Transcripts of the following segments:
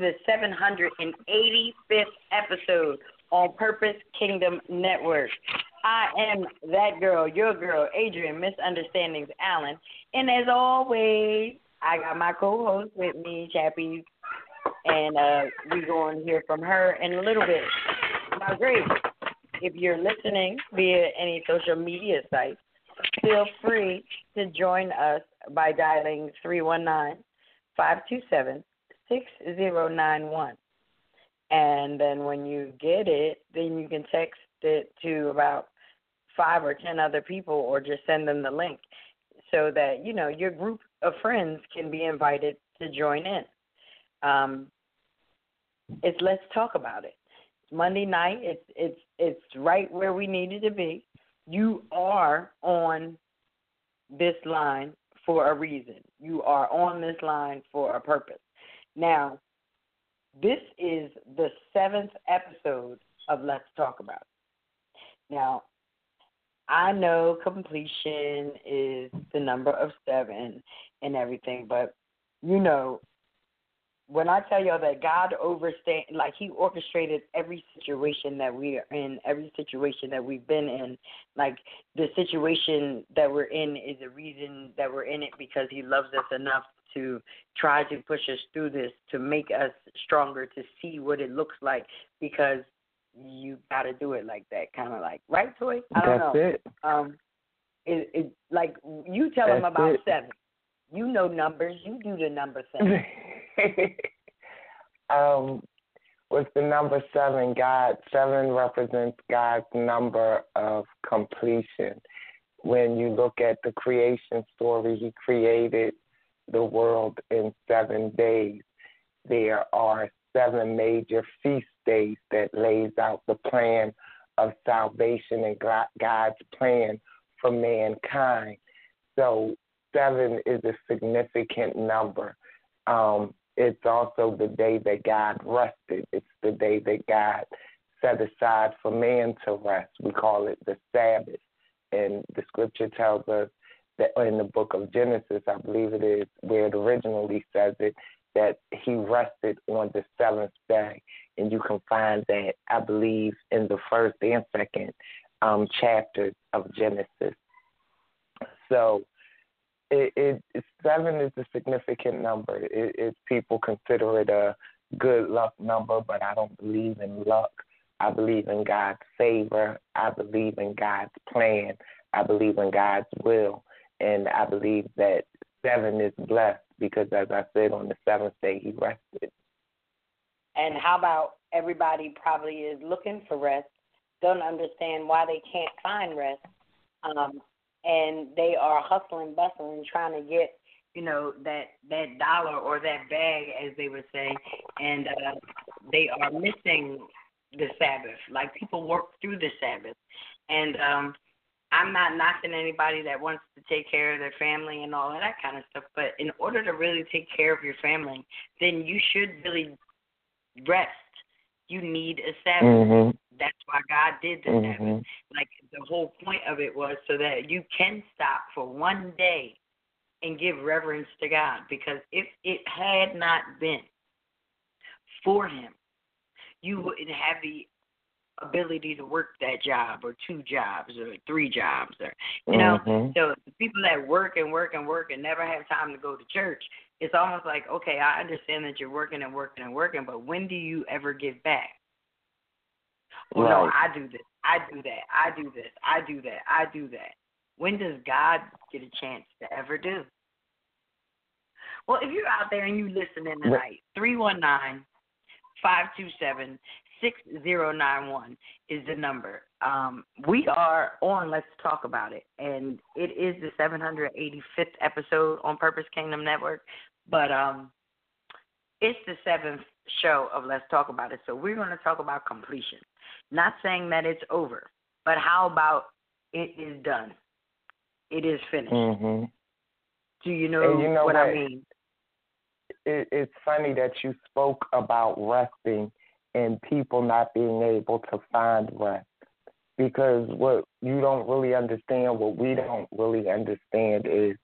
the 785th episode on Purpose Kingdom Network. I am that girl, your girl, Adrian Misunderstandings Allen. And as always, I got my co host with me, Chappie, and uh, we're going to hear from her in a little bit. Now, Grace, if you're listening via any social media sites, feel free to join us by dialing 319 527 6091. And then when you get it, then you can text it to about five or ten other people or just send them the link so that, you know, your group of friends can be invited to join in. Um, it's let's talk about it. Monday night. It's it's it's right where we needed to be. You are on this line for a reason. You are on this line for a purpose. Now, this is the seventh episode of Let's Talk About It. Now, I know completion is the number of seven and everything, but you know, when I tell y'all that God overstand, like He orchestrated every situation that we are in, every situation that we've been in, like the situation that we're in is a reason that we're in it because He loves us enough to try to push us through this to make us stronger to see what it looks like because you got to do it like that kind of like right toy? I don't That's know. it. um it it like you tell That's them about it. seven. You know numbers. You do the number seven um, with the number seven, God, seven represents God's number of completion. When you look at the creation story, He created the world in seven days. There are seven major feast days that lays out the plan of salvation and God's plan for mankind. So seven is a significant number. Um, it's also the day that God rested. It's the day that God set aside for man to rest. We call it the Sabbath. And the scripture tells us that in the book of Genesis, I believe it is, where it originally says it, that he rested on the seventh day. And you can find that, I believe, in the first and second um, chapters of Genesis. So it, it seven is a significant number. It, it people consider it a good luck number, but I don't believe in luck. I believe in God's favor. I believe in God's plan. I believe in God's will, and I believe that seven is blessed because, as I said, on the seventh day He rested. and how about everybody probably is looking for rest don't understand why they can't find rest um and they are hustling bustling trying to get you know that that dollar or that bag as they would say and uh they are missing the sabbath like people work through the sabbath and um i'm not knocking anybody that wants to take care of their family and all of that kind of stuff but in order to really take care of your family then you should really rest you need a sabbath Mm-hmm. that's why God did the Sabbath. Mhm. Like the whole point of it was so that you can stop for one day and give reverence to God. Because if it had not been for Him, you wouldn't have the ability to work that job or two jobs or three jobs or you know. Mhm. So the people that work and work and work and never have time to go to church, it's almost like okay, I understand that you're working and working and working, but when do you ever give back? Well, no, I do this. I do that. I do this. I do that. I do that. When does God get a chance to ever do? Well, if you're out there and you're listening tonight, three one nine five two seven six zero nine one is the number. Um, we are on Let's Talk About It, and it is the 785th episode on Purpose Kingdom Network, but um, it's the seventh show of Let's Talk About It. So we're going to talk about completion. Not saying that it's over, but how about it is done? It is finished. Mhm. Do you know, you know what, I mean? it, it's funny that you spoke about resting and people not being able to find rest because what you don't really understand, what we don't really understand is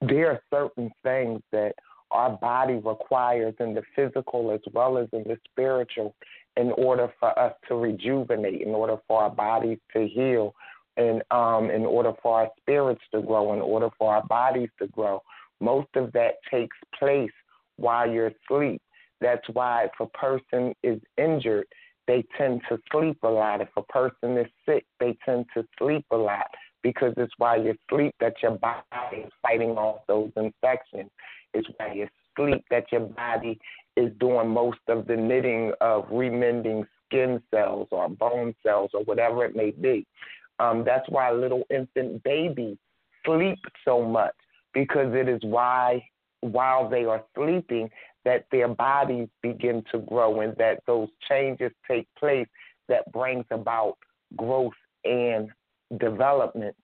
there are certain things that our body requires in the physical as well as in the spiritual in order for us to rejuvenate, in order for our bodies to heal, and um, in order for our spirits to grow, in order for our bodies to grow. Most of that takes place while you're asleep. That's why if a person is injured, they tend to sleep a lot. If a person is sick, they tend to sleep a lot because it's while you sleep that your body is fighting off those infections. It's while you sleep that your body is doing most of the knitting of remending skin cells or bone cells or whatever it may be. Um, that's why little infant babies sleep so much because it is why while they are sleeping that their bodies begin to grow and that those changes take place that brings about growth and development.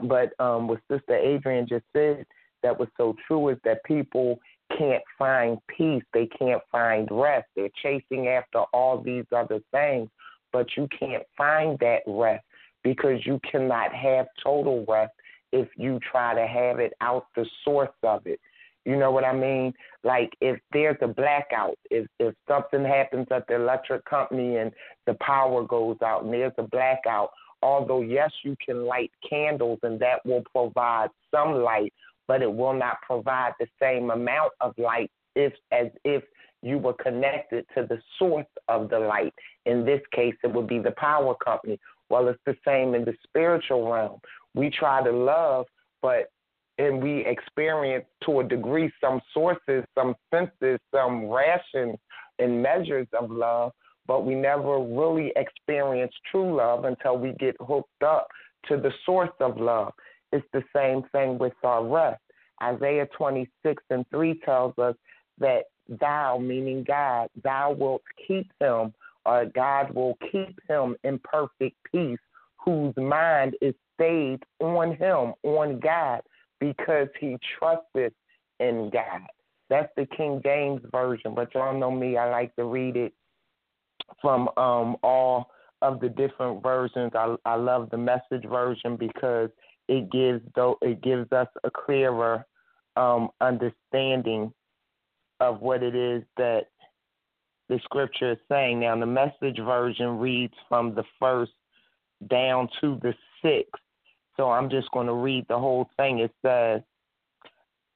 But um, what Sister Adrian just said that was so true is that people can't find peace, they can't find rest. They're chasing after all these other things, but you can't find that rest because you cannot have total rest if you try to have it out the source of it. You know what I mean? Like if there's a blackout, if if something happens at the electric company and the power goes out and there's a blackout, although yes you can light candles and that will provide some light, but it will not provide the same amount of light if as if you were connected to the source of the light. In this case, it would be the power company. Well, it's the same in the spiritual realm. We try to love, but and we experience to a degree some sources, some senses, some rations and measures of love, but we never really experience true love until we get hooked up to the source of love. It's the same thing with our rest. Isaiah 26 and 3 tells us that thou, meaning God, thou wilt keep him, or God will keep him in perfect peace, whose mind is stayed on him, on God because he trusted in God. That's the King James version, but y'all know me, I like to read it from um, all of the different versions. I, I love the message version because it gives though it gives us a clearer um, understanding of what it is that the scripture is saying. Now, the message version reads from the first down to the sixth, so I'm just going to read the whole thing. It says,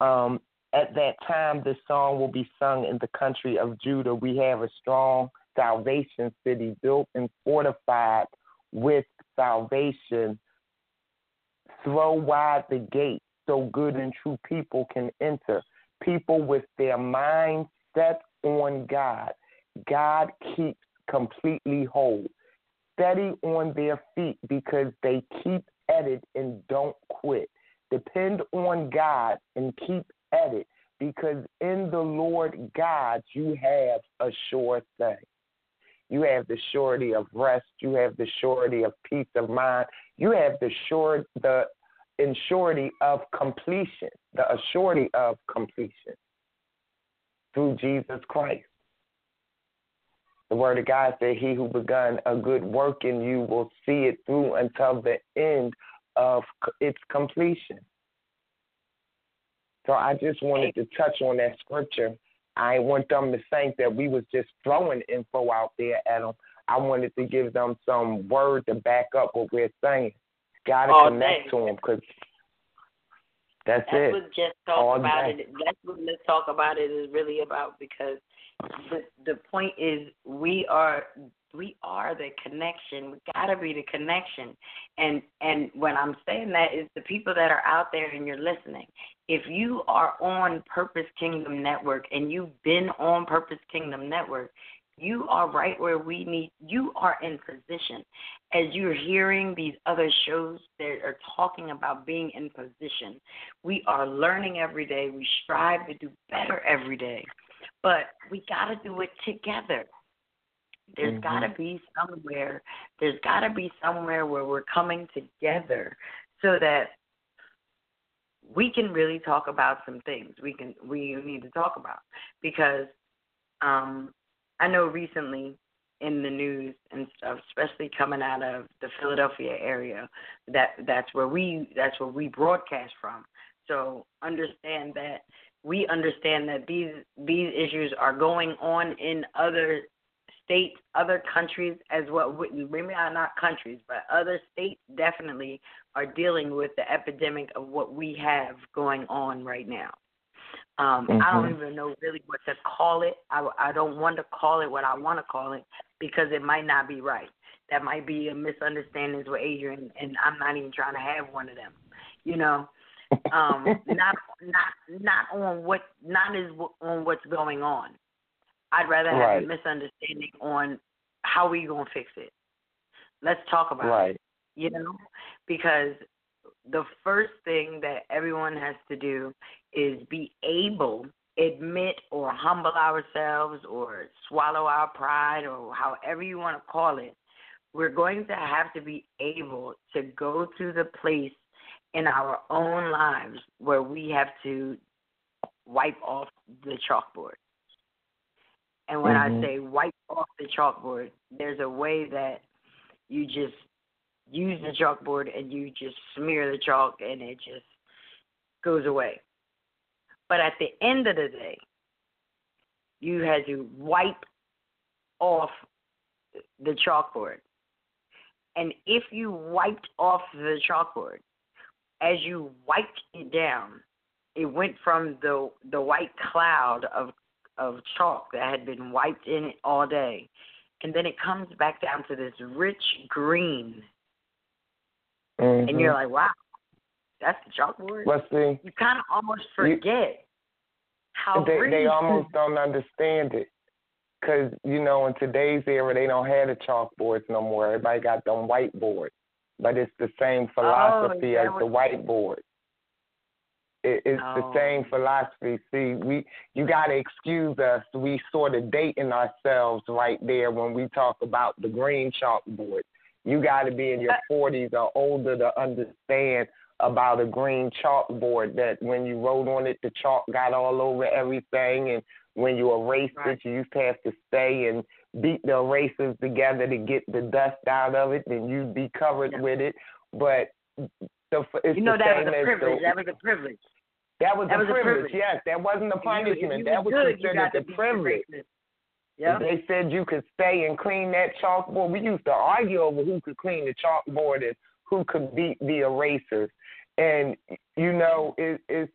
um, At that time, this song will be sung in the country of Judah. We have a strong salvation city built and fortified with salvation. Throw wide the gate so good and true people can enter. People with their mind set on God. God keeps completely whole, steady on their feet because they keep at it and don't quit. Depend on God and keep at it because in the Lord God you have a sure thing. You have the surety of rest. You have the surety of peace of mind. You have the sure the surety of completion, the assurity of completion through Jesus Christ. The word of God said, He who begun a good work in you will see it through until the end of its completion. So I just wanted to touch on that scripture. I want them to think that we was just throwing info out there at them. I wanted to give them some word to back up what we're saying. Got to oh, connect to them because that's, that's it. What just talk All about day. it. That's what let's talk about it is really about because the the point is we are we are the connection. We gotta be the connection. And and when I'm saying that is the people that are out there and you're listening. If you are on Purpose Kingdom Network and you've been on Purpose Kingdom Network, you are right where we need you are in position. As you're hearing these other shows that are talking about being in position, we are learning every day. We strive to do better every day. But we got to do it together. There's mm-hmm. got to be somewhere. There's got to be somewhere where we're coming together so that we can really talk about some things. We can we need to talk about because um, I know recently in the news and stuff, especially coming out of the Philadelphia area, that that's where we that's where we broadcast from. So understand that we understand that these these issues are going on in other states, other countries as well. Maybe not countries, but other states definitely are dealing with the epidemic of what we have going on right now. Um, mm-hmm. I don't mm-hmm. even know really what to call it. I, I don't want to call it what I want to call it because it might not be right. That might be a misunderstanding with Adrian, and I'm not even trying to have one of them. You know, um, not not not on what not is on what's going on. I'd rather have right. a misunderstanding on how we gonna fix it. Let's talk about right. it. You know, because the first thing that everyone has to do is be able admit or humble ourselves or swallow our pride or however you want to call it we're going to have to be able to go to the place in our own lives where we have to wipe off the chalkboard. And when mm-hmm. I say wipe off the chalkboard, there's a way that you just use the chalkboard and you just smear the chalk and it just goes away. But at the end of the day, you had to wipe off the chalkboard. And if you wiped off the chalkboard, as you wiped it down, it went from the the white cloud of of chalk that had been wiped in all day, and then it comes back down to this rich green, mm-hmm. and you're like, wow, that's the chalkboard. Let's see, you kind of almost forget you, how they they almost don't understand it. Cause you know, in today's era, they don't have the chalkboards no more. Everybody got them whiteboards but it's the same philosophy oh, as the whiteboard. It, it's oh. the same philosophy. See, we you got to excuse us. We sort of dating ourselves right there when we talk about the green chalkboard. You got to be in your uh, 40s or older to understand about a green chalkboard that when you wrote on it, the chalk got all over everything, and when you erased right. it, you used to have to stay and beat the erasers together to get the dust out of it, then you'd be covered yeah. with it. But the it's you know the that same was a privilege. The, that was a privilege. That was that a was privilege. privilege. Yes, that wasn't a punishment. You, that was good, considered the privilege. They said you could stay and clean that chalkboard. We used to argue over who could clean the chalkboard and who could beat the erasers. And you know, it, it's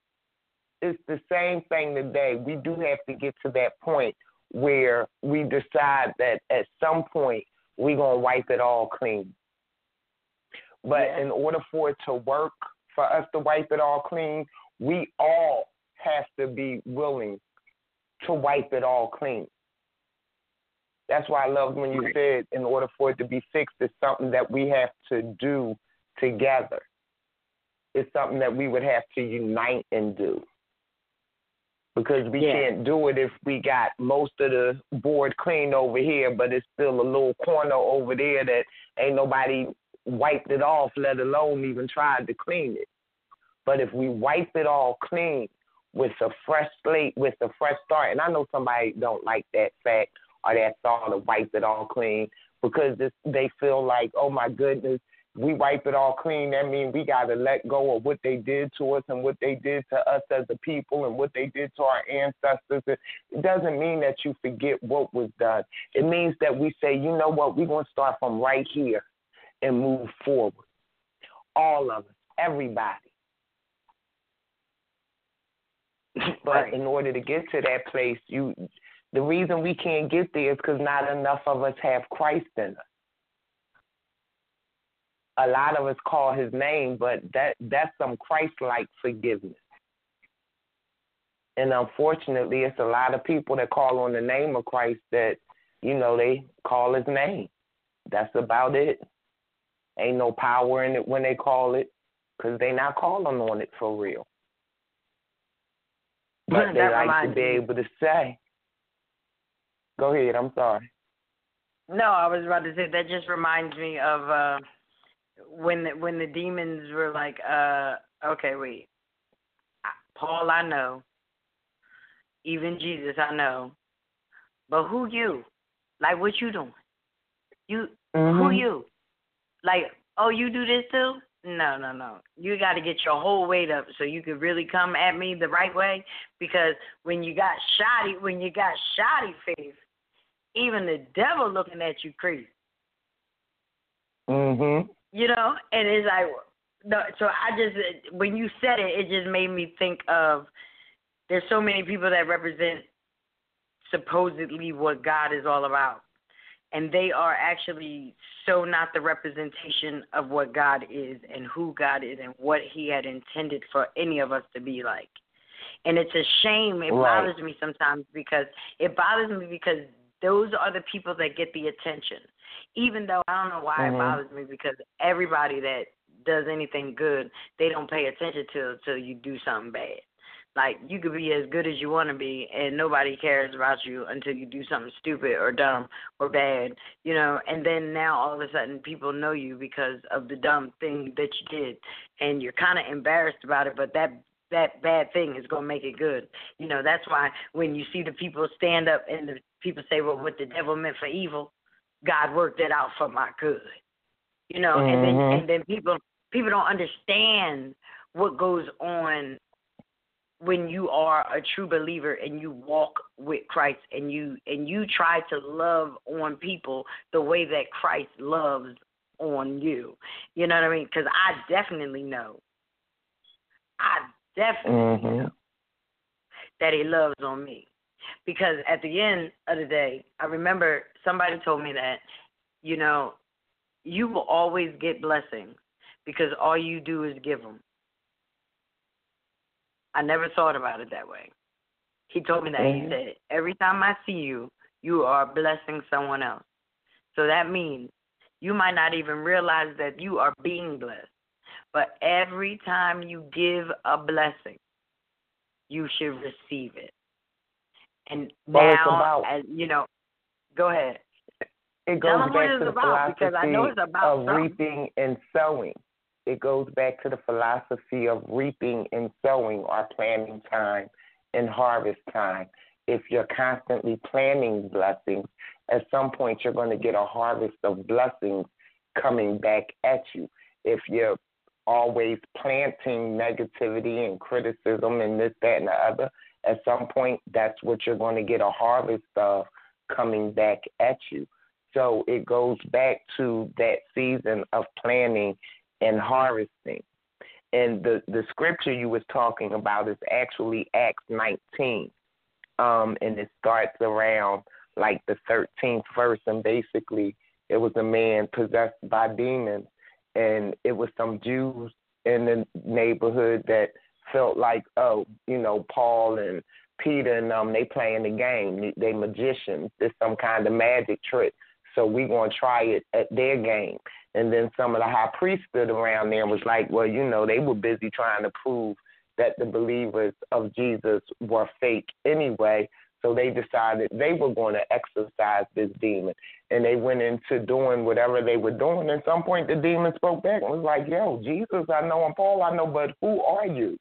it's the same thing today. We do have to get to that point where we decide that at some point we're going to wipe it all clean. But yeah. in order for it to work, for us to wipe it all clean, we all have to be willing to wipe it all clean. That's why I loved when you said, in order for it to be fixed, it's something that we have to do together. It's something that we would have to unite and do because we yeah. can't do it if we got most of the board clean over here, but it's still a little corner over there that ain't nobody wiped it off, let alone even tried to clean it. But if we wipe it all clean with a fresh slate, with a fresh start, and I know somebody don't like that fact or that thought of wipe it all clean because they feel like, oh my goodness, we wipe it all clean, that means we got to let go of what they did to us and what they did to us as a people and what they did to our ancestors. It doesn't mean that you forget what was done. It means that we say, you know what, we're going to start from right here and move forward. All of us, everybody. But right. in order to get to that place, you the reason we can't get there is because not enough of us have Christ in us a lot of us call his name, but that that's some Christ-like forgiveness. And unfortunately, it's a lot of people that call on the name of Christ that, you know, they call his name. That's about it. Ain't no power in it when they call it, because they not calling on it for real. But they like to be able to say. Go ahead. I'm sorry. No, I was about to say that just reminds me of. uh when the, when the demons were like, uh, okay, wait, Paul, I know, even Jesus, I know, but who you? Like, what you doing? You mm-hmm. who you? Like, oh, you do this too? no, no, no. You got to get your whole weight up so you could really come at me the right way. Because when you got shoddy, when you got shoddy face, even the devil looking at you crazy. Mhm. You know, and it's like, no. So I just when you said it, it just made me think of there's so many people that represent supposedly what God is all about and they are actually so not the representation of what God is and who God is and what He had intended for any of us to be like. And it's a shame. It right. bothers me sometimes because it bothers me because those are the people that get the attention. Even though I don't know why mm-hmm. it bothers me because everybody that does anything good, they don't pay attention to until you do something bad. Like you could be as good as you want to be, and nobody cares about you until you do something stupid or dumb or bad, you know. And then now all of a sudden people know you because of the dumb thing that you did, and you're kind of embarrassed about it. But that that bad thing is gonna make it good. You know, that's why when you see the people stand up and the people say, "Well, what the devil meant for evil, God worked it out for my good." You know, mm-hmm. and then mm-hmm. and then people people don't understand what goes on when you are a true believer and you walk with Christ and you and you try to love on people the way that Christ loves on you. You know what I mean? Because I definitely know, definitely mm-hmm. that He loves on me. Because at the end of the day, I remember somebody told me that, you know, you will always get blessings because all you do is give them. I never thought about it that way. He told me that. Mm-hmm. He said, Every time I see you, you are blessing someone else. So that means you might not even realize that you are being blessed. But every time you give a blessing, you should receive it. And now, as, you know, go ahead. It goes back to the about, philosophy of reaping and sowing it goes back to the philosophy of reaping and sowing or planting time and harvest time. If you're constantly planting blessings, at some point you're going to get a harvest of blessings coming back at you. If you're always planting negativity and criticism and this, that, and the other, at some point that's what you're going to get a harvest of coming back at you. So it goes back to that season of planting and harvesting. And the, the scripture you was talking about is actually Acts 19. Um, and it starts around like the 13th verse. And basically, it was a man possessed by demons. And it was some Jews in the neighborhood that felt like, oh, you know, Paul and Peter and um, they playing the game. They magicians. There's some kind of magic trick. So we gonna try it at their game. And then some of the high priests stood around there and was like, well, you know, they were busy trying to prove that the believers of Jesus were fake anyway. So they decided they were going to exorcise this demon. And they went into doing whatever they were doing. At some point, the demon spoke back and was like, Yo, Jesus, I know, and Paul, I know, but who are you?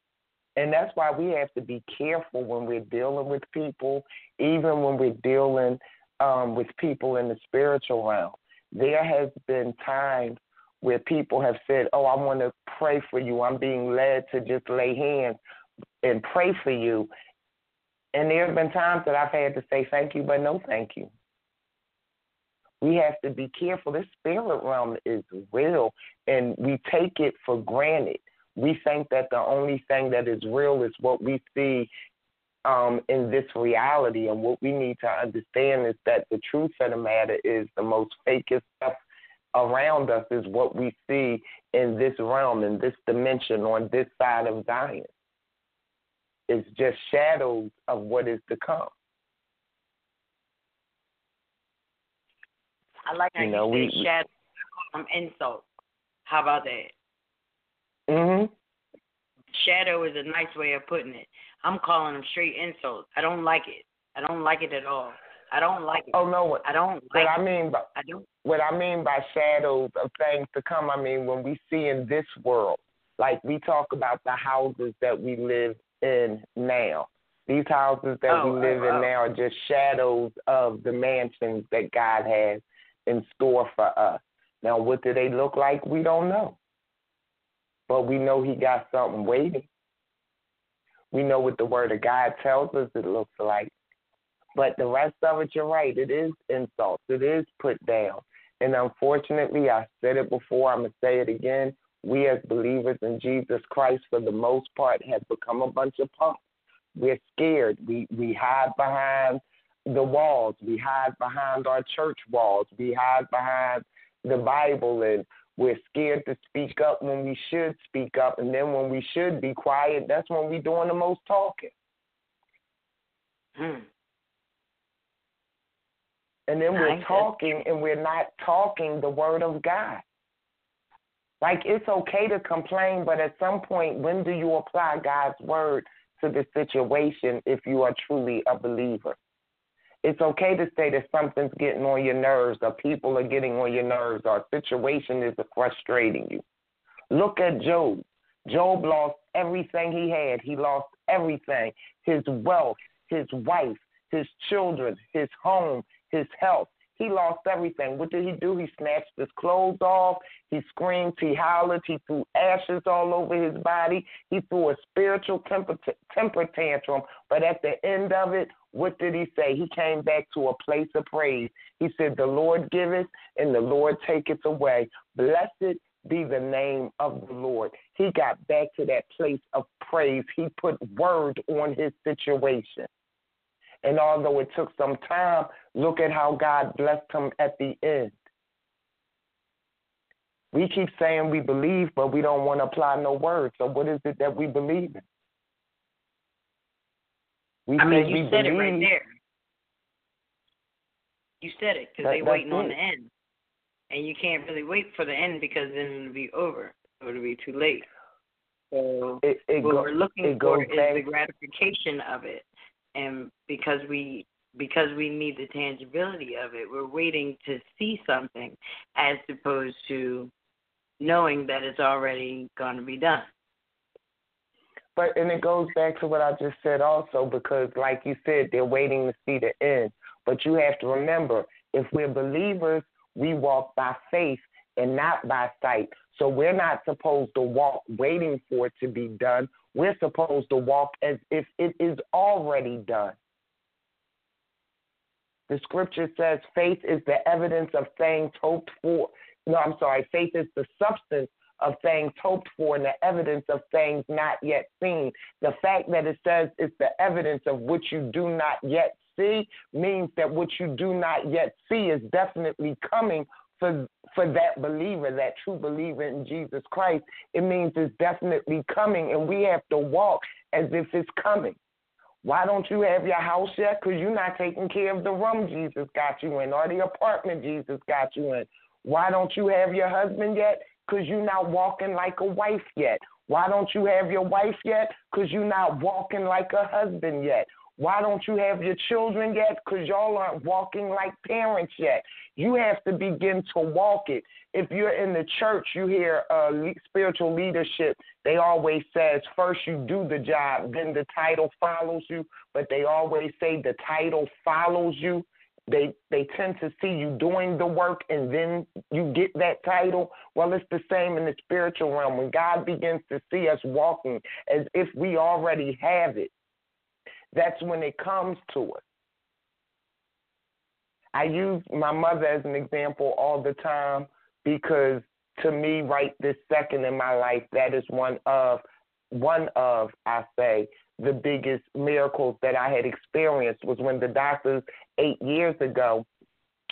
And that's why we have to be careful when we're dealing with people, even when we're dealing um, with people in the spiritual realm there has been times where people have said, "Oh, I want to pray for you. I'm being led to just lay hands and pray for you." And there have been times that I've had to say thank you, but no thank you. We have to be careful. This spirit realm is real, and we take it for granted. We think that the only thing that is real is what we see um, in this reality. And what we need to understand is that the truth of the matter is the most fakest stuff around us is what we see in this realm, in this dimension, on this side of Zion. It's just shadows of what is to come. I like how you, know, you say we, shadow from insult. How about that? Mhm. Shadow is a nice way of putting it. I'm calling them straight insults. I don't like it. I don't like it at all. I don't like it. Oh no, what I don't like what I mean by I don't what I mean by shadows of things to come, I mean when we see in this world, like we talk about the houses that we live in now. These houses that oh, we live oh, in oh. now are just shadows of the mansions that God has in store for us. Now, what do they look like? We don't know. but we know he got something waiting. We know what the word of God tells us it looks like. But the rest of it, you're right, it is insults. It is put down. And unfortunately, I said it before, I'm going to say it again. We as believers in Jesus Christ, for the most part, have become a bunch of punks. We're scared. We, we hide behind the walls. We hide behind our church walls. We hide behind the Bible and we're scared to speak up when we should speak up, and then when we should be quiet, that's when we're doing the most talking. Hmm. And then we're talking and we're not talking the word of God. Like it's okay to complain, but at some point, when do you apply God's word to the situation if you are truly a believer? It's okay to say that something's getting on your nerves, or people are getting on your nerves, or a situation is frustrating you. Look at Job. Job lost everything he had. He lost everything his wealth, his wife, his children, his home, his health. He lost everything. What did he do? He snatched his clothes off. He screamed. He howled. He threw ashes all over his body. He threw a spiritual temper, temper tantrum. But at the end of it, what did he say? He came back to a place of praise. He said, The Lord giveth and the Lord taketh away. Blessed be the name of the Lord. He got back to that place of praise. He put word on his situation. And although it took some time, look at how God blessed him at the end. We keep saying we believe, but we don't want to apply no word. So what is it that we believe in? We I mean, you said believe, it right there. You said it because they're waiting on the end, and you can't really wait for the end because then it'll be over. It'll be too late. So it, it what go, we're looking for is the gratification of it and because we because we need the tangibility of it, we're waiting to see something as opposed to knowing that it's already going to be done. But and it goes back to what I just said also because like you said they're waiting to see the end. But you have to remember if we're believers, we walk by faith and not by sight. So we're not supposed to walk waiting for it to be done. We're supposed to walk as if it is already done. The scripture says faith is the evidence of things hoped for. No, I'm sorry. Faith is the substance of things hoped for and the evidence of things not yet seen. The fact that it says it's the evidence of what you do not yet see means that what you do not yet see is definitely coming for for that believer, that true believer in Jesus Christ, it means it's definitely coming, and we have to walk as if it's coming. Why don't you have your house yet? Because you're not taking care of the room Jesus got you in or the apartment Jesus got you in. Why don't you have your husband yet? Because you're not walking like a wife yet. Why don't you have your wife yet? Because you're not walking like a husband yet. Why don't you have your children yet? Because y'all aren't walking like parents yet. You have to begin to walk it. If you're in the church, you hear uh, spiritual leadership. They always says first you do the job, then the title follows you. But they always say the title follows you. They they tend to see you doing the work and then you get that title. Well, it's the same in the spiritual realm. When God begins to see us walking as if we already have it, that's when it comes to us. I use my mother as an example all the time because to me, right this second in my life, that is one of one of I say the biggest miracles that I had experienced was when the doctors eight years ago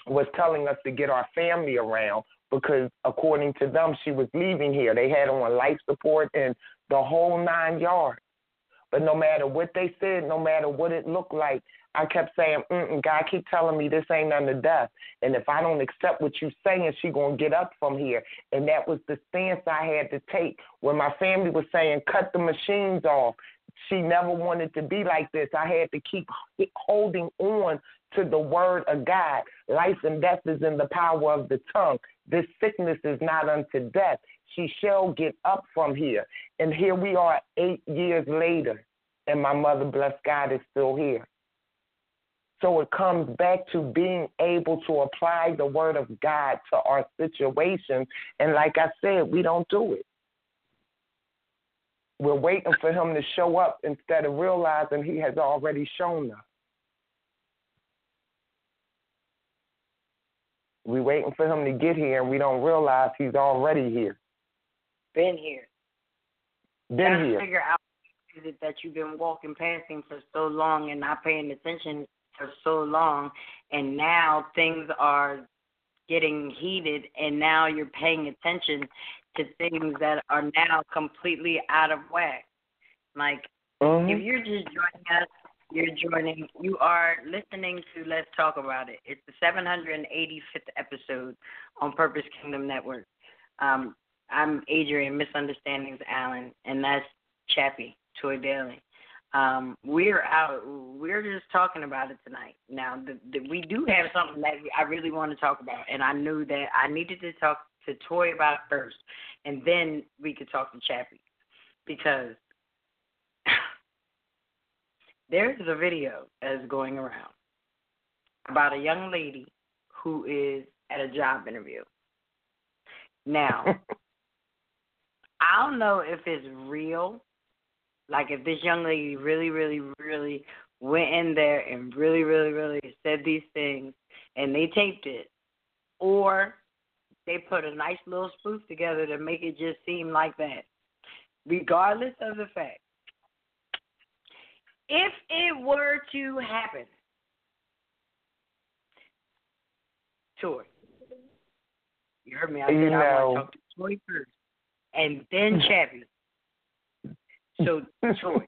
was telling us to get our family around because according to them she was leaving here. They had her on life support and the whole nine yards. But no matter what they said, no matter what it looked like, I kept saying, Mm-mm, God keep telling me this ain't under death. And if I don't accept what you're saying, she going to get up from here. And that was the stance I had to take. When my family was saying, cut the machines off, she never wanted to be like this. I had to keep holding on to the word of God. Life and death is in the power of the tongue. This sickness is not unto death she shall get up from here. And here we are eight years later, and my mother, bless God, is still here. So it comes back to being able to apply the word of God to our situations. And like I said, we don't do it. We're waiting for him to show up instead of realizing he has already shown up. We're waiting for him to get here and we don't realize he's already here. Been here. Been here. Figure out is it that you've been walking past for so long and not paying attention for so long, and now things are getting heated, and now you're paying attention to things that are now completely out of whack. Like, mm-hmm. if you're just joining us, you're joining, you are listening to Let's Talk About It. It's the 785th episode on Purpose Kingdom Network. Um, I'm Adrian Misunderstandings Allen, and that's Chappie Toy Daily. Um, we're out. We're just talking about it tonight. Now, the, the, we do have something that I really want to talk about, and I knew that I needed to talk to Toy about first, and then we could talk to Chappie, because there's a video that's going around about a young lady who is at a job interview. Now, I don't know if it's real like if this young lady really, really, really went in there and really, really, really said these things and they taped it, or they put a nice little spoof together to make it just seem like that. Regardless of the fact, if it were to happen, Toy, you heard me. I said you know, I want to talk to Toy first, and then Chappie. So, Troy,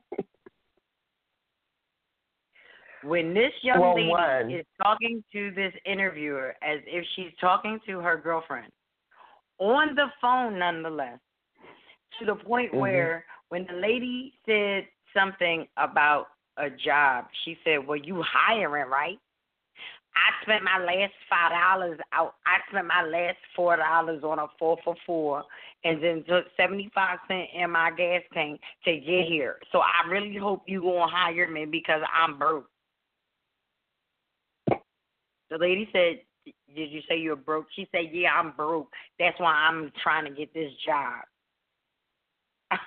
when this young well, lady one. is talking to this interviewer as if she's talking to her girlfriend on the phone, nonetheless, to the point mm-hmm. where when the lady said something about a job, she said, "Well, you hiring, right?" I spent my last five dollars out. I spent my last four dollars on a four for four, and then took seventy five cent in my gas tank to get here. So I really hope you gonna hire me because I'm broke. The lady said, "Did you say you're broke?" She said, "Yeah, I'm broke. That's why I'm trying to get this job."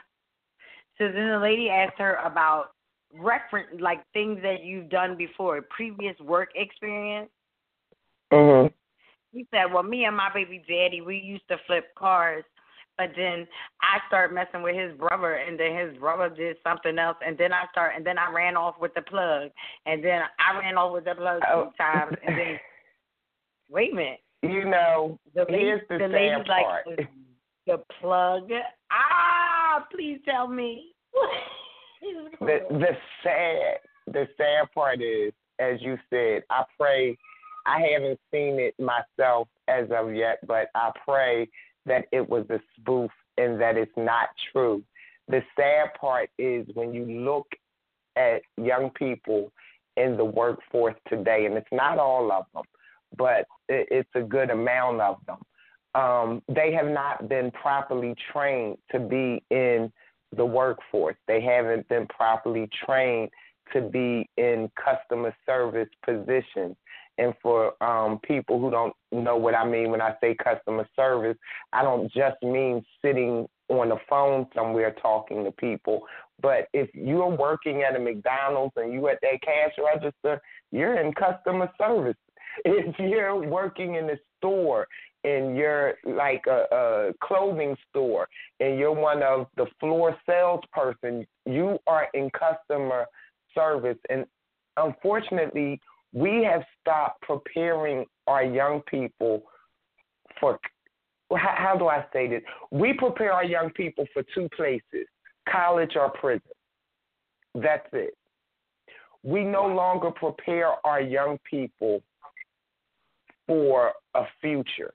so then the lady asked her about reference like things that you've done before, previous work experience. Mhm. He said, "Well, me and my baby daddy, we used to flip cars, but then I started messing with his brother, and then his brother did something else, and then I start, and then I ran off with the plug, and then I ran off with the plug two oh. times, and then wait a minute, you know, the lady, here's the, the sad lady's like part. the, the plug. Ah, please tell me. the the sad the sad part is, as you said, I pray. I haven't seen it myself as of yet, but I pray that it was a spoof and that it's not true. The sad part is when you look at young people in the workforce today, and it's not all of them, but it's a good amount of them. Um, they have not been properly trained to be in the workforce. They haven't been properly trained to be in customer service positions. And for um, people who don't know what I mean when I say customer service, I don't just mean sitting on the phone somewhere talking to people. But if you're working at a McDonald's and you at that cash register, you're in customer service. If you're working in the store and you're like a, a clothing store and you're one of the floor salesperson, you are in customer service. And unfortunately, we have stopped preparing our young people for how, how do I say this? We prepare our young people for two places college or prison. That's it. We no longer prepare our young people for a future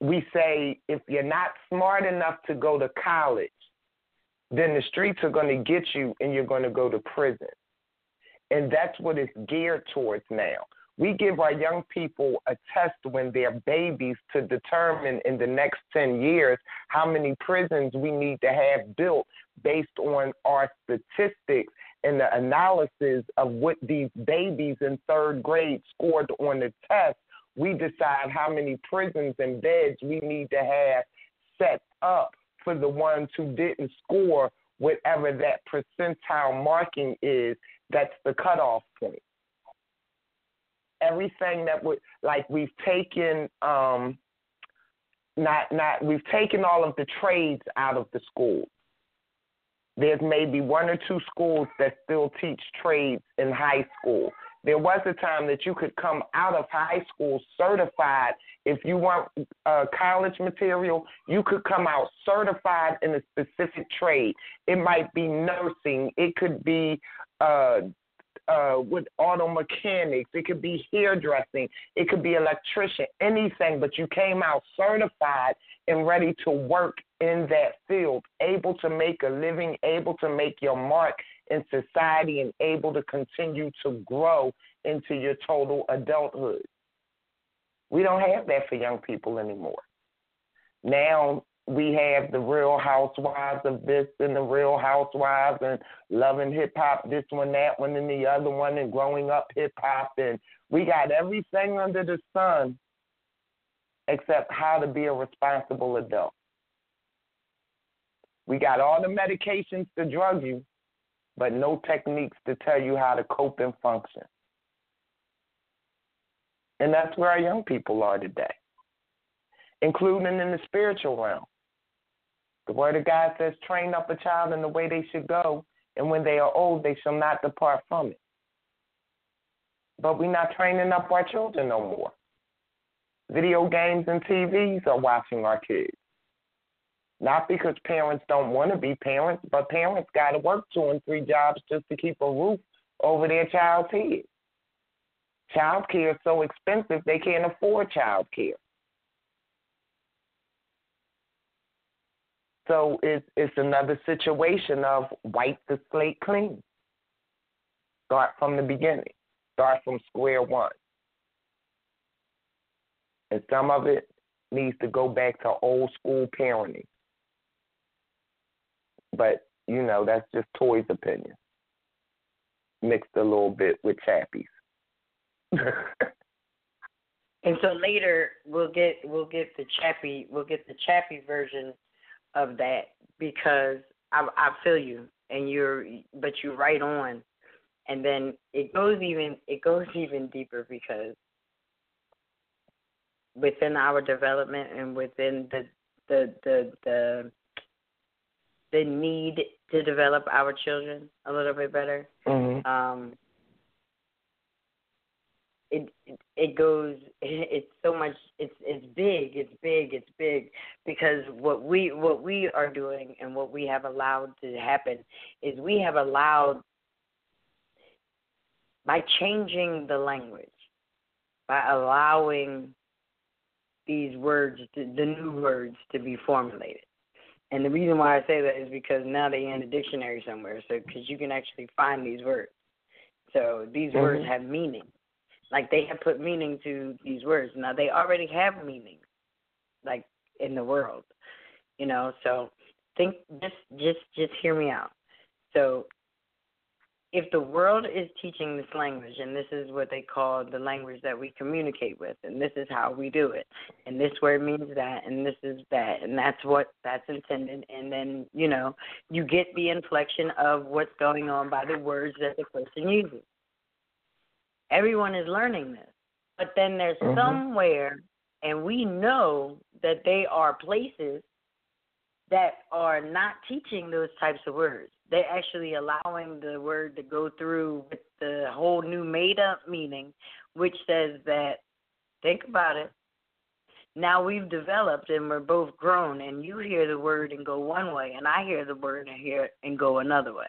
we say if you're not smart enough to go to college, then the streets are going to get you and you're going to go to prison. And that's what it's geared towards now. We give our young people a test when they're babies to determine in the next 10 years how many prisons we need to have built based on our statistics and the analysis of what these babies in third grade scored on the test we decide how many prisons and beds we need to have set up for the ones who didn't score whatever that percentile marking is, that's the cutoff point. Everything that would like we've taken um not not we've taken all of the trades out of the schools. There's maybe one or two schools that still teach trades in high school. There was a time that you could come out of high school certified. If you want uh, college material, you could come out certified in a specific trade. It might be nursing, it could be uh, uh, with auto mechanics, it could be hairdressing, it could be electrician, anything, but you came out certified and ready to work in that field, able to make a living, able to make your mark in society, and able to continue to grow into your total adulthood. We don't have that for young people anymore. Now we have the real housewives of this and the real housewives and loving hip hop, this one, that one, and the other one, and growing up hip hop. And we got everything under the sun except how to be a responsible adult. We got all the medications to drug you, but no techniques to tell you how to cope and function. And that's where our young people are today, including in the spiritual realm. The Word of God says, train up a child in the way they should go, and when they are old, they shall not depart from it. But we're not training up our children no more. Video games and TVs are watching our kids. Not because parents don't want to be parents, but parents got to work two and three jobs just to keep a roof over their child's head. Child care is so expensive they can't afford child care. So it's it's another situation of wipe the slate clean. Start from the beginning. Start from square one. And some of it needs to go back to old school parenting. But, you know, that's just Toy's opinion. Mixed a little bit with Chappie's. and so later we'll get we'll get the Chappie we'll get the Chappie version of that because I I feel you and you're but you're right on and then it goes even it goes even deeper because within our development and within the the the the the need to develop our children a little bit better. Mm-hmm. Um, it, it goes it's so much it's it's big it's big it's big because what we what we are doing and what we have allowed to happen is we have allowed by changing the language by allowing these words, to, the new words, to be formulated. And the reason why I say that is because now they're in the dictionary somewhere, so because you can actually find these words. So these mm-hmm. words have meaning. Like they have put meaning to these words. Now they already have meaning, like in the world, you know. So think just just just hear me out. So if the world is teaching this language, and this is what they call the language that we communicate with, and this is how we do it, and this word means that, and this is that, and that's what that's intended, and then you know you get the inflection of what's going on by the words that the person uses. Everyone is learning this, but then there's mm-hmm. somewhere, and we know that they are places that are not teaching those types of words they're actually allowing the word to go through with the whole new made up meaning, which says that, think about it. Now we've developed and we're both grown, and you hear the word and go one way, and I hear the word and hear it and go another way.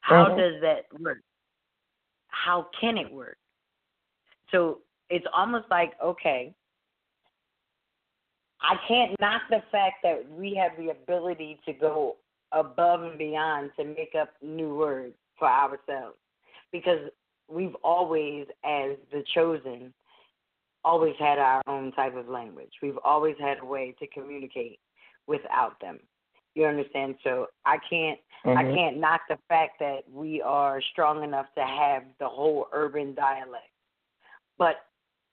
How mm-hmm. does that work? How can it work? So it's almost like, okay, I can't knock the fact that we have the ability to go above and beyond to make up new words for ourselves because we've always as the chosen always had our own type of language we've always had a way to communicate without them you understand so i can't mm-hmm. i can't knock the fact that we are strong enough to have the whole urban dialect but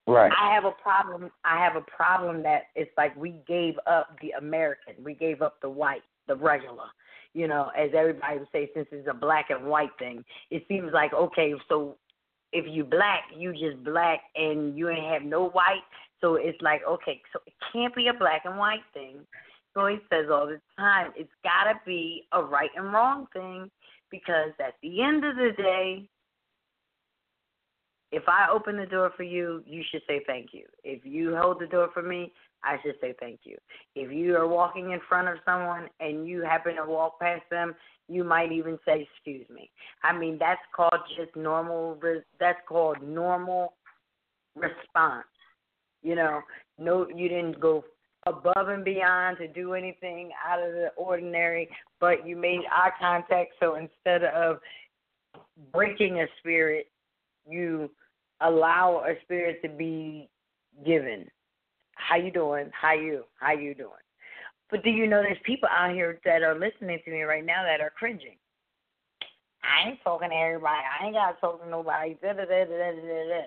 Right. I have a problem. I have a problem that it's like we gave up the American. We gave up the white, the regular. You know, as everybody would say, since it's a black and white thing, it seems like okay, so if you black, you just black and you ain't have no white. So it's like okay, so it can't be a black and white thing. So he says all the time, it's gotta be a right and wrong thing because at the end of the day, if I open the door for you, you should say thank you. If you hold the door for me, I should say thank you. If you are walking in front of someone and you happen to walk past them, you might even say excuse me. I mean, that's called just normal that's called normal response. You know, no you didn't go above and beyond to do anything out of the ordinary, but you made eye contact so instead of breaking a spirit, you allow a spirit to be given. How you doing? How you? How you doing? But do you know there's people out here that are listening to me right now that are cringing? I ain't talking to everybody. I ain't got to talk to nobody. Da, da, da, da, da, da.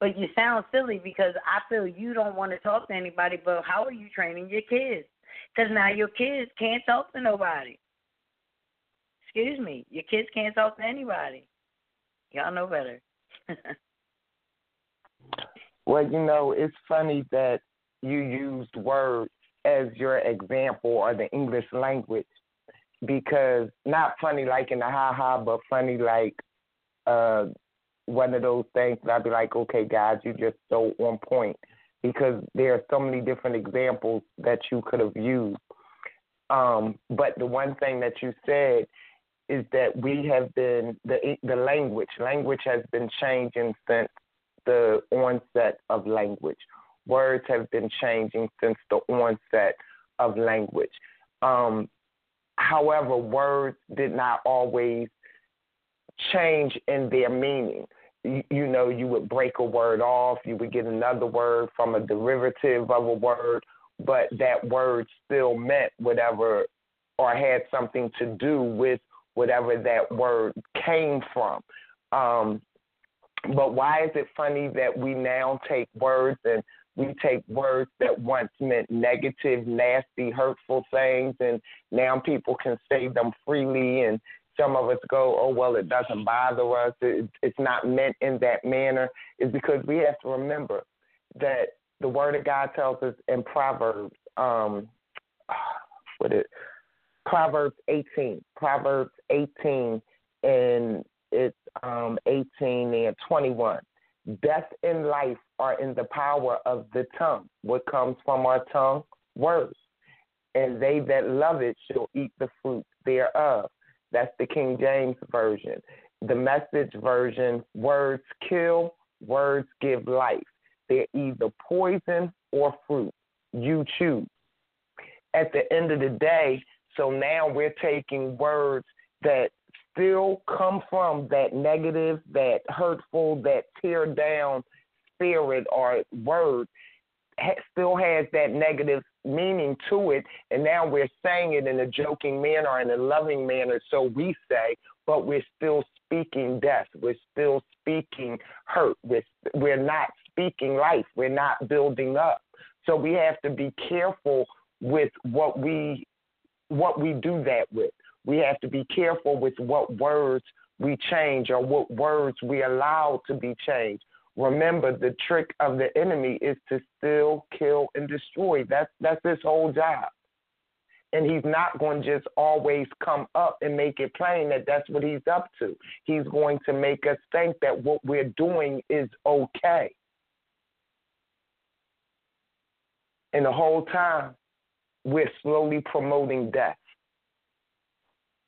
But you sound silly because I feel you don't want to talk to anybody. But how are you training your kids? Because now your kids can't talk to nobody. Excuse me, your kids can't talk to anybody. Y'all know better. well, you know, it's funny that you used words as your example or the English language because not funny like in the ha ha, but funny like uh one of those things that I'd be like, okay, guys, you just so on point because there are so many different examples that you could have used. Um, but the one thing that you said is that we have been the the language language has been changing since the onset of language. Words have been changing since the onset of language. Um, however, words did not always change in their meaning. You, you, know, you would break a word off, you would get another word from a derivative of a word, but that word still meant whatever or had something to do with whatever that word came from. Um, but why is it funny that we now take words and we take words that once meant negative, nasty, hurtful things, and now people can say them freely. And some of us go, oh, well, it doesn't bother us. It, it's not meant in that manner. Is because we have to remember that the Word of God tells us in Proverbs, um, what is Proverbs 18, Proverbs 18, and it's um, 18 and 21. Death and life are in the power of the tongue. What comes from our tongue? Words. And they that love it shall eat the fruit thereof. That's the King James Version. The message version words kill, words give life. They're either poison or fruit. You choose. At the end of the day, so now we're taking words that still come from that negative, that hurtful, that tear down spirit or word, still has that negative meaning to it. And now we're saying it in a joking manner, in a loving manner, so we say, but we're still speaking death. We're still speaking hurt. We're, we're not speaking life. We're not building up. So we have to be careful with what we what we do that with. We have to be careful with what words we change or what words we allow to be changed. Remember, the trick of the enemy is to steal, kill, and destroy. That's that's his whole job. And he's not going to just always come up and make it plain that that's what he's up to. He's going to make us think that what we're doing is okay. And the whole time, we're slowly promoting death.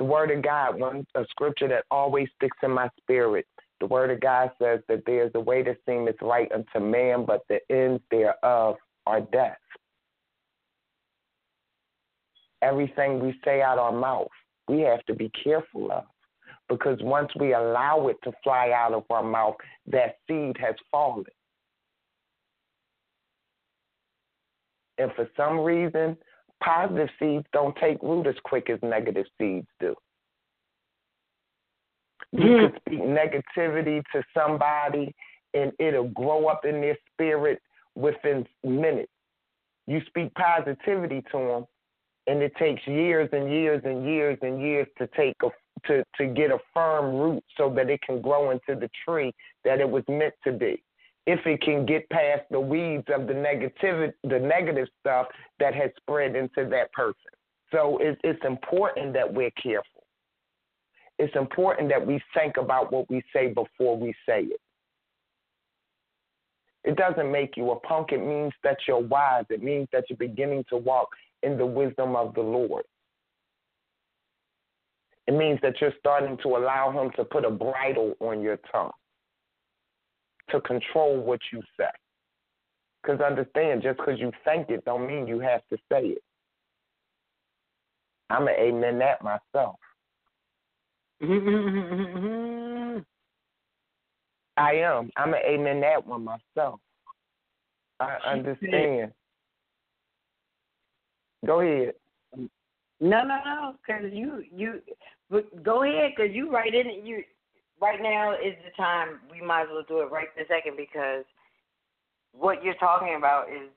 The Word of God, one a scripture that always sticks in my spirit. The Word of God says that there's a way that seemeth right unto man, but the ends thereof are death. Everything we say out of our mouth, we have to be careful of. Because once we allow it to fly out of our mouth, that seed has fallen. And for some reason, positive seeds don't take root as quick as negative seeds do. You mm. could speak negativity to somebody and it'll grow up in their spirit within minutes. You speak positivity to them and it takes years and years and years and years to take a to to get a firm root so that it can grow into the tree that it was meant to be if it can get past the weeds of the negativity the negative stuff that has spread into that person so it's, it's important that we're careful it's important that we think about what we say before we say it it doesn't make you a punk. It means that you're wise. It means that you're beginning to walk in the wisdom of the Lord. It means that you're starting to allow Him to put a bridle on your tongue, to control what you say. Because understand, just because you think it don't mean you have to say it. I'm an amen that myself. I am. I'm an amen that one myself. I understand. Go ahead. No, no, no, because you you go ahead because you right in it. You right now is the time. We might as well do it right this second because what you're talking about is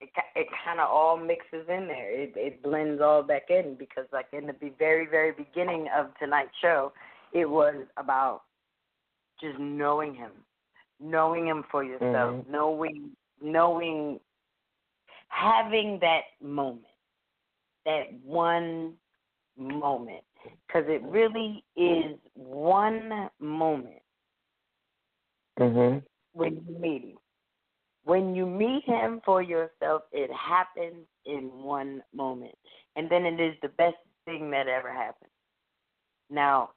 it it kind of all mixes in there. It it blends all back in because like in the very very beginning of tonight's show, it was about just knowing him, knowing him for yourself, mm-hmm. knowing knowing having that moment, that one moment, because it really is one moment mm-hmm. when you meet him. When you meet him for yourself, it happens in one moment, and then it is the best thing that ever happened. Now,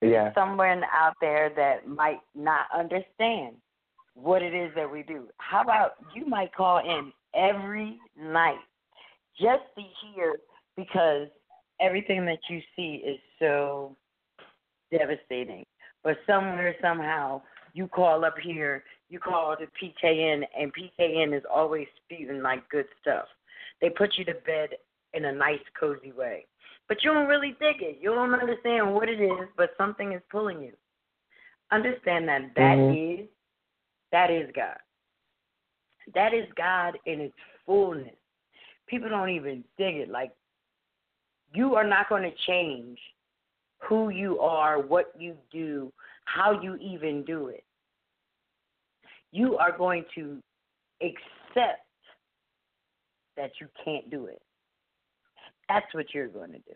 yeah. someone out there that might not understand what it is that we do. How about you might call in every night just to hear because everything that you see is so devastating. But somewhere, somehow, you call up here, you call to PKN, and PKN is always spewing like good stuff. They put you to bed in a nice, cozy way. But you don't really dig it. You don't understand what it is, but something is pulling you. Understand that that mm-hmm. is that is God. That is God in its fullness. People don't even dig it. Like you are not going to change who you are, what you do, how you even do it. You are going to accept that you can't do it. That's what you're going to do.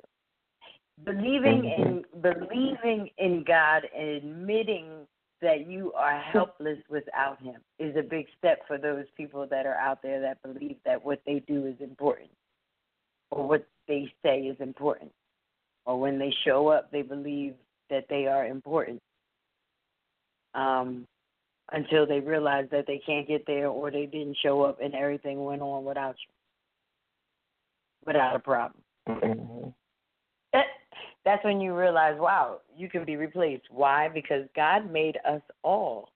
Believing in believing in God and admitting that you are helpless without him is a big step for those people that are out there that believe that what they do is important or what they say is important or when they show up they believe that they are important um, until they realize that they can't get there or they didn't show up and everything went on without you without a problem. Mm-hmm. That's when you realize, wow, you can be replaced. Why? Because God made us all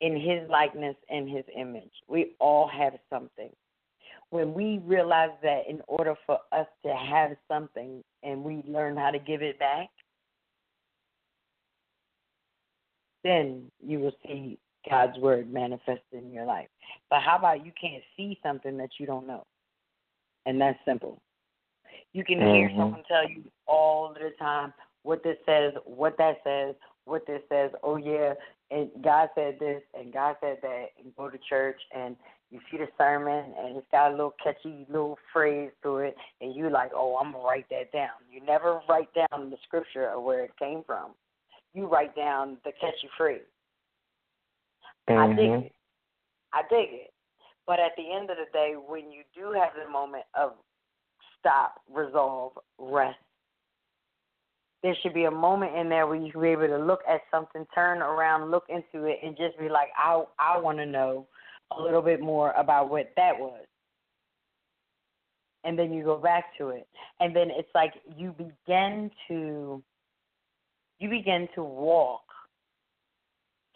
in His likeness and His image. We all have something. When we realize that in order for us to have something and we learn how to give it back, then you will see God's word manifest in your life. But how about you can't see something that you don't know? and that's simple. You can mm-hmm. hear someone tell you all the time what this says, what that says, what this says. Oh yeah, and God said this, and God said that, and go to church, and you see the sermon, and it's got a little catchy little phrase to it, and you like, oh, I'm gonna write that down. You never write down the scripture or where it came from. You write down the catchy phrase. Mm-hmm. I dig it. I dig it. But at the end of the day, when you do have the moment of stop, resolve, rest, there should be a moment in there where you can be able to look at something, turn around, look into it, and just be like, I I want to know a little bit more about what that was. And then you go back to it. And then it's like you begin to you begin to walk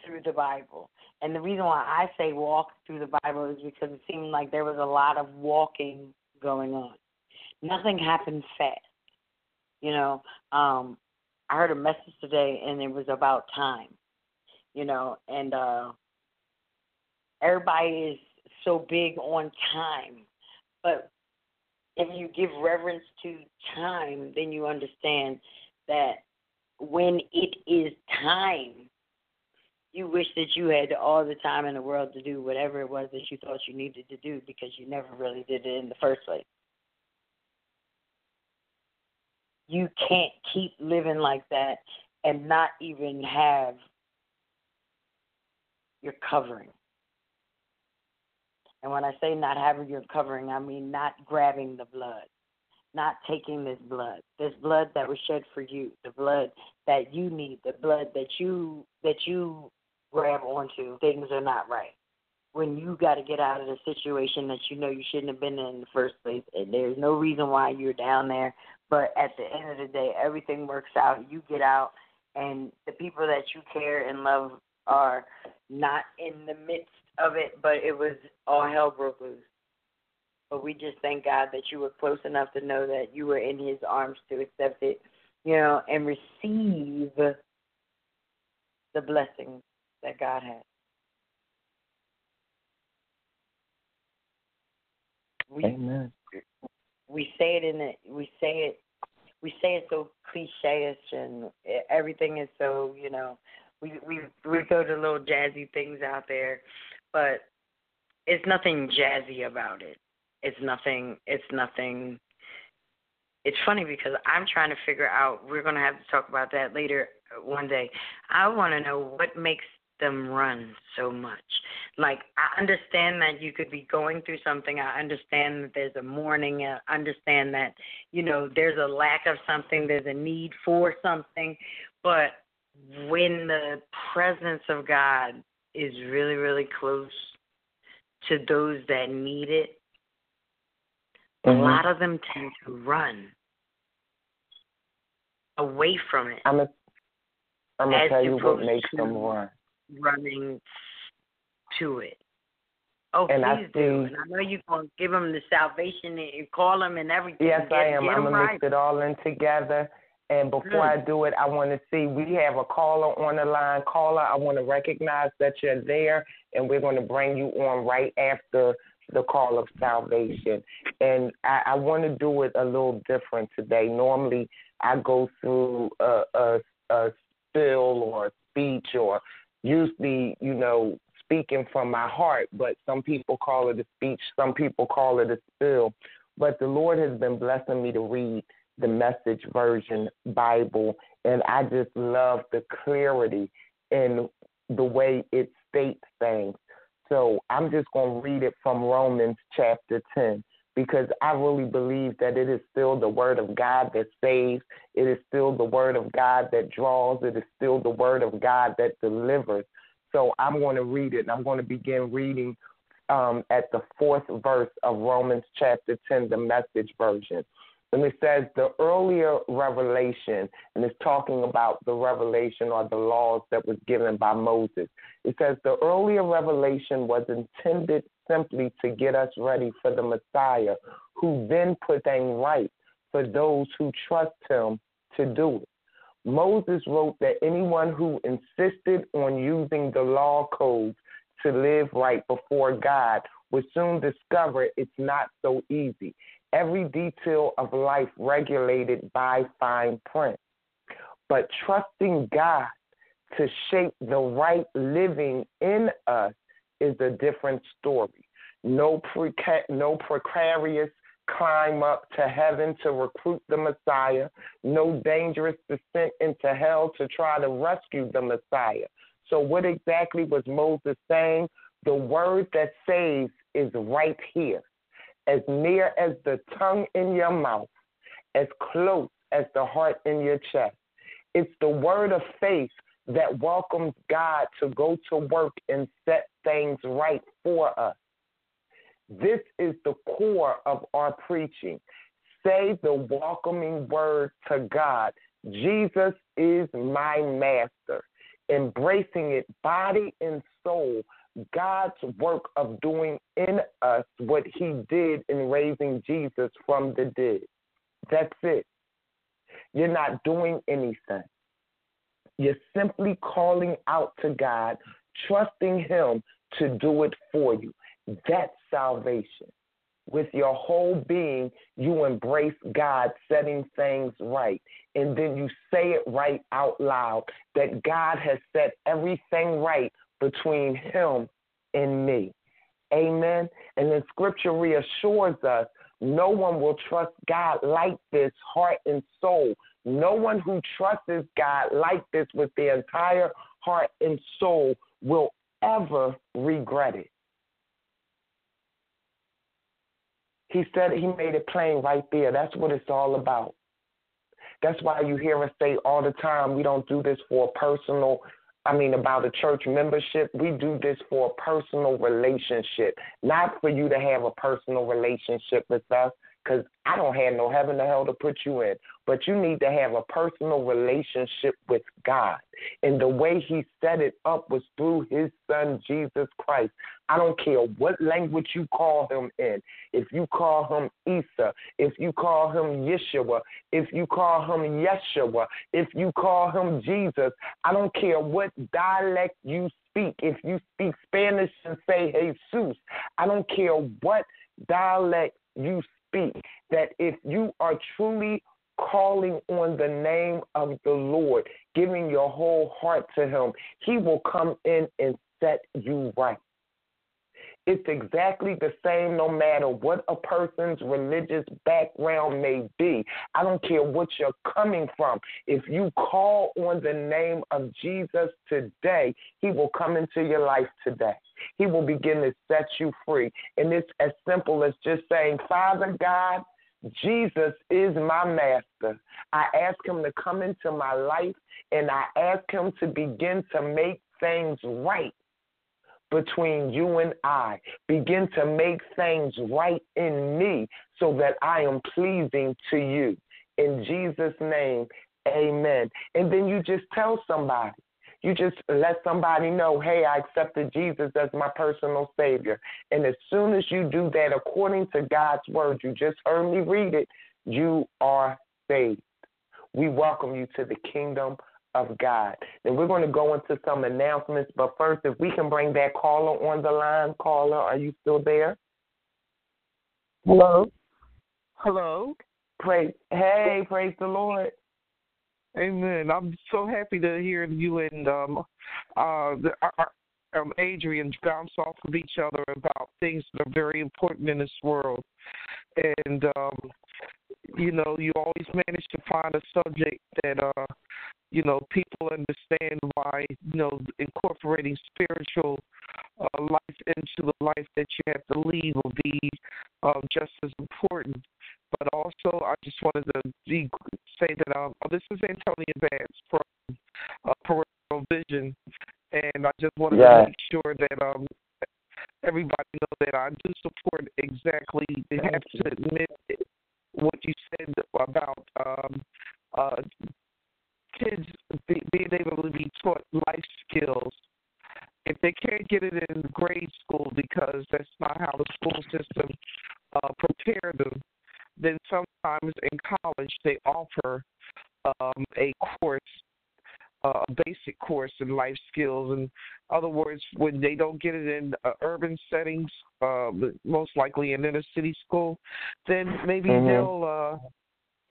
through the Bible. And the reason why I say walk through the Bible is because it seemed like there was a lot of walking going on. Nothing happened fast. You know, um, I heard a message today and it was about time. You know, and uh everybody is so big on time. But if you give reverence to time, then you understand that when it is time, you wish that you had all the time in the world to do whatever it was that you thought you needed to do because you never really did it in the first place. You can't keep living like that and not even have your covering. And when I say not having your covering, I mean not grabbing the blood, not taking this blood, this blood that was shed for you, the blood that you need, the blood that you that you grab onto. Things are not right. When you got to get out of the situation that you know you shouldn't have been in in the first place, and there's no reason why you're down there. But at the end of the day, everything works out. You get out, and the people that you care and love are not in the midst of it, but it was all hell broke loose. But we just thank God that you were close enough to know that you were in His arms to accept it, you know, and receive the blessings that God has. We, Amen. We say it in it. We say it. We say it so cliche and everything is so you know. We we we throw the little jazzy things out there, but it's nothing jazzy about it. It's nothing. It's nothing. It's funny because I'm trying to figure out. We're gonna have to talk about that later uh, one day. I want to know what makes them run so much. Like I understand that you could be going through something. I understand that there's a mourning. I understand that you know there's a lack of something. There's a need for something. But when the presence of God is really, really close to those that need it, mm-hmm. a lot of them tend to run away from it. I'm gonna, I'm gonna tell you what makes them run. Running to it. Oh, and please I do. And I know you're going to give them the salvation and call them and everything. Yes, get, I am. I'm going to mix it all in together and before. I do it, I want to see we have a caller on the line. Caller, I want to recognize that you're there, and we're going to bring you on right after the call of salvation. And I, I want to do it a little different today. Normally, I go through a, a, a spill or a speech or usually, you know, speaking from my heart, but some people call it a speech, some people call it a spill. But the Lord has been blessing me to read the message version Bible, and I just love the clarity in the way it states things. So I'm just going to read it from Romans chapter 10 because I really believe that it is still the word of God that saves. It is still the word of God that draws. It is still the word of God that delivers. So I'm going to read it, and I'm going to begin reading um, at the fourth verse of Romans chapter 10, the message version. And it says the earlier revelation, and it's talking about the revelation or the laws that was given by Moses. It says the earlier revelation was intended simply to get us ready for the Messiah, who then put things right for those who trust him to do it. Moses wrote that anyone who insisted on using the law codes to live right before God would soon discover it's not so easy every detail of life regulated by fine print. But trusting God to shape the right living in us is a different story. No, preca- no precarious climb up to heaven to recruit the Messiah, no dangerous descent into hell to try to rescue the Messiah. So, what exactly was Moses saying? The word that saves is right here as near as the tongue in your mouth, as close as the heart in your chest. It's the word of faith that welcomes God to go to work and set things right for us. This is the core of our preaching. Say the welcoming word to God Jesus is my master. Embracing it body and soul God's work of doing in us what he did in raising Jesus from the dead. That's it. You're not doing anything. You're simply calling out to God, trusting him to do it for you. That's salvation. with your whole being, you embrace God setting things right. And then you say it right out loud that God has set everything right between Him and me. Amen. And then scripture reassures us no one will trust God like this, heart and soul. No one who trusts God like this with their entire heart and soul will ever regret it. He said he made it plain right there. That's what it's all about. That's why you hear us say all the time we don't do this for a personal I mean, about a church membership, we do this for a personal relationship, not for you to have a personal relationship with us, because I don't have no heaven or hell to put you in. But you need to have a personal relationship with God. And the way He set it up was through His Son, Jesus Christ. I don't care what language you call Him in. If you call Him Isa, if you call Him Yeshua, if you call Him Yeshua, if you call Him Jesus, I don't care what dialect you speak. If you speak Spanish and say Jesus, I don't care what dialect you speak that if you are truly calling on the name of the Lord, giving your whole heart to Him, He will come in and set you right. It's exactly the same no matter what a person's religious background may be. I don't care what you're coming from. If you call on the name of Jesus today, He will come into your life today. He will begin to set you free. And it's as simple as just saying, Father God, Jesus is my master. I ask him to come into my life and I ask him to begin to make things right between you and I. Begin to make things right in me so that I am pleasing to you. In Jesus' name, amen. And then you just tell somebody. You just let somebody know, hey, I accepted Jesus as my personal Savior. And as soon as you do that, according to God's word, you just heard me read it, you are saved. We welcome you to the kingdom of God. Then we're going to go into some announcements, but first, if we can bring that caller on the line, caller, are you still there? Hello. Hello. Praise. Hey, praise the Lord. Amen. I'm so happy to hear you and um, uh, the, uh, um, Adrian bounce off of each other about things that are very important in this world. And um, you know, you always manage to find a subject that uh you know people understand why you know incorporating spiritual uh, life into the life that you have to lead will be um, just as important. But also, I just wanted to say that um, oh, this is Antonia Vance from uh, Peripheral Vision, and I just wanted yeah. to make sure that um, everybody know that I do support exactly. They have to admit what you said about um, uh, kids be, being able to be taught life skills. If they can't get it in grade school because that's not how the school system uh, prepare them, then sometimes in college they offer um, a course, uh, a basic course in life skills. In other words, when they don't get it in uh, urban settings, uh, most likely in inner city school, then maybe mm-hmm. they'll uh,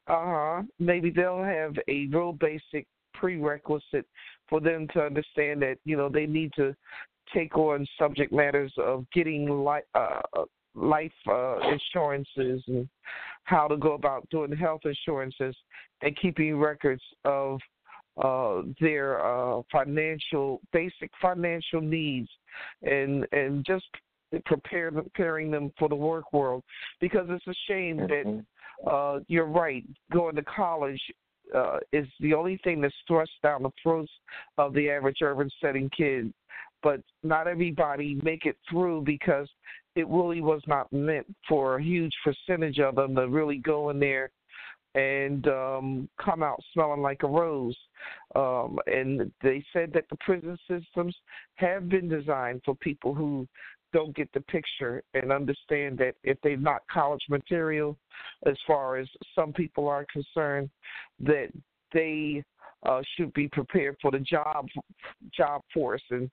uh huh. Maybe they'll have a real basic prerequisite for them to understand that you know they need to take on subject matters of getting life uh, life uh, insurances and how to go about doing health insurances and keeping records of uh, their uh, financial basic financial needs and and just prepare preparing them for the work world because it's a shame that mm-hmm uh, you're right. Going to college uh, is the only thing that's thrust down the throats of the average urban setting kid. But not everybody make it through because it really was not meant for a huge percentage of them to really go in there and um, come out smelling like a rose. Um, and they said that the prison systems have been designed for people who don't get the picture and understand that if they're not college material, as far as some people are concerned, that they uh, should be prepared for the job job force, and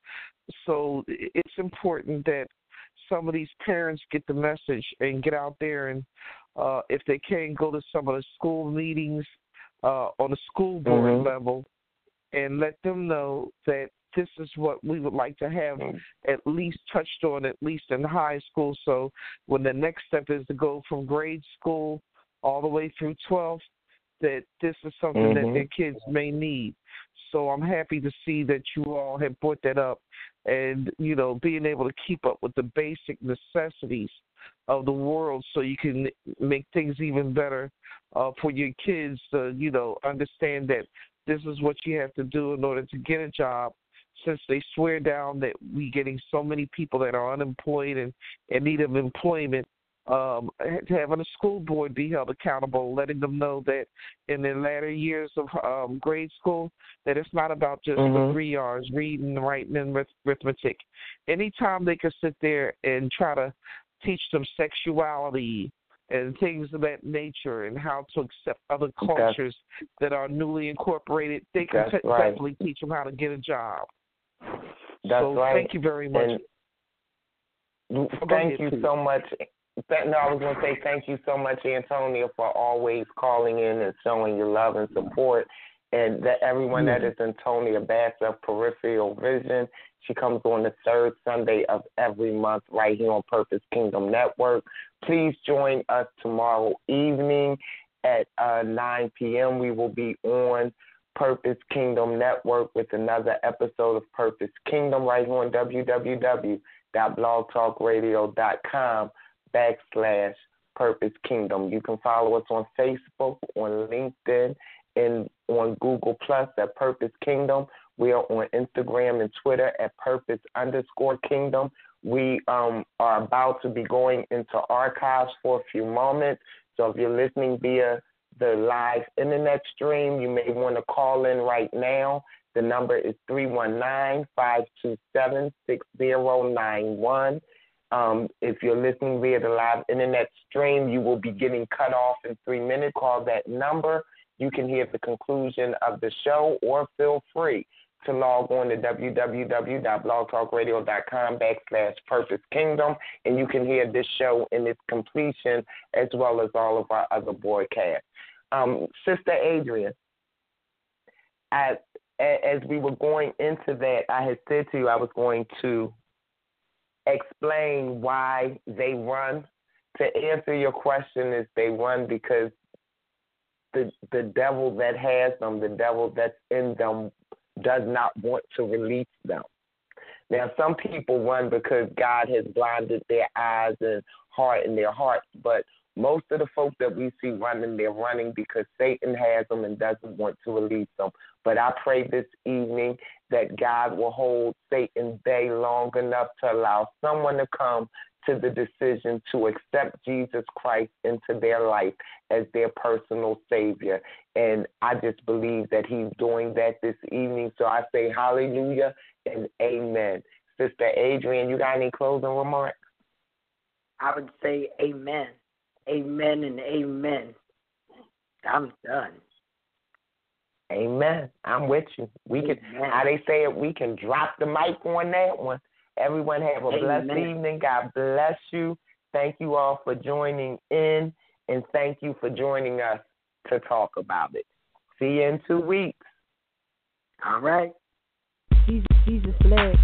so it's important that some of these parents get the message and get out there and uh, if they can go to some of the school meetings uh, on the school board mm-hmm. level and let them know that this is what we would like to have mm-hmm. at least touched on at least in high school so when the next step is to go from grade school all the way through 12th that this is something mm-hmm. that their kids may need so I'm happy to see that you all have brought that up and, you know, being able to keep up with the basic necessities of the world so you can make things even better uh, for your kids to, you know, understand that this is what you have to do in order to get a job since they swear down that we getting so many people that are unemployed and in need of employment um, having a school board be held accountable, letting them know that in their latter years of um, grade school, that it's not about just mm-hmm. the three R's, reading, writing, and arithmetic. Anytime they can sit there and try to teach them sexuality and things of that nature and how to accept other cultures That's, that are newly incorporated, they can right. definitely teach them how to get a job. That's so right. Thank you very much. And thank you so much, no, I was going to say thank you so much, Antonia, for always calling in and showing your love and support. And that everyone mm-hmm. that is Antonia Bass of Peripheral Vision, she comes on the third Sunday of every month right here on Purpose Kingdom Network. Please join us tomorrow evening at uh, 9 p.m. We will be on Purpose Kingdom Network with another episode of Purpose Kingdom right here on www.blogtalkradio.com backslash Purpose Kingdom. You can follow us on Facebook, on LinkedIn, and on Google Plus at Purpose Kingdom. We are on Instagram and Twitter at Purpose underscore Kingdom. We um, are about to be going into archives for a few moments. So if you're listening via the live internet stream, you may want to call in right now. The number is 319 527 6091. Um, if you're listening via the live internet stream, you will be getting cut off in three minutes. Call that number. You can hear the conclusion of the show, or feel free to log on to www.blogtalkradio.com backslash purpose kingdom, and you can hear this show in its completion as well as all of our other broadcasts. Um, Sister Adrian, I, as we were going into that, I had said to you I was going to explain why they run. To answer your question, is they run because the the devil that has them, the devil that's in them, does not want to release them. Now, some people run because God has blinded their eyes and heart and their hearts, but most of the folks that we see running, they're running because Satan has them and doesn't want to release them. But I pray this evening that God will hold Satan bay long enough to allow someone to come to the decision to accept Jesus Christ into their life as their personal Savior. And I just believe that He's doing that this evening. So I say hallelujah and amen. Sister Adrian, you got any closing remarks? I would say amen. Amen and amen. I'm done. Amen. I'm with you. We can how they say it, we can drop the mic on that one. Everyone have a Amen. blessed evening. God bless you. Thank you all for joining in and thank you for joining us to talk about it. See you in two weeks. All right. Jesus, Jesus bled.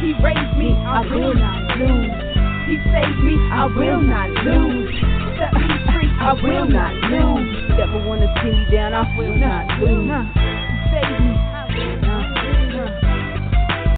He raised me, I will not lose. He saved me, I will not lose. Set me free, I will not lose. Never wanna see me down, I will not lose.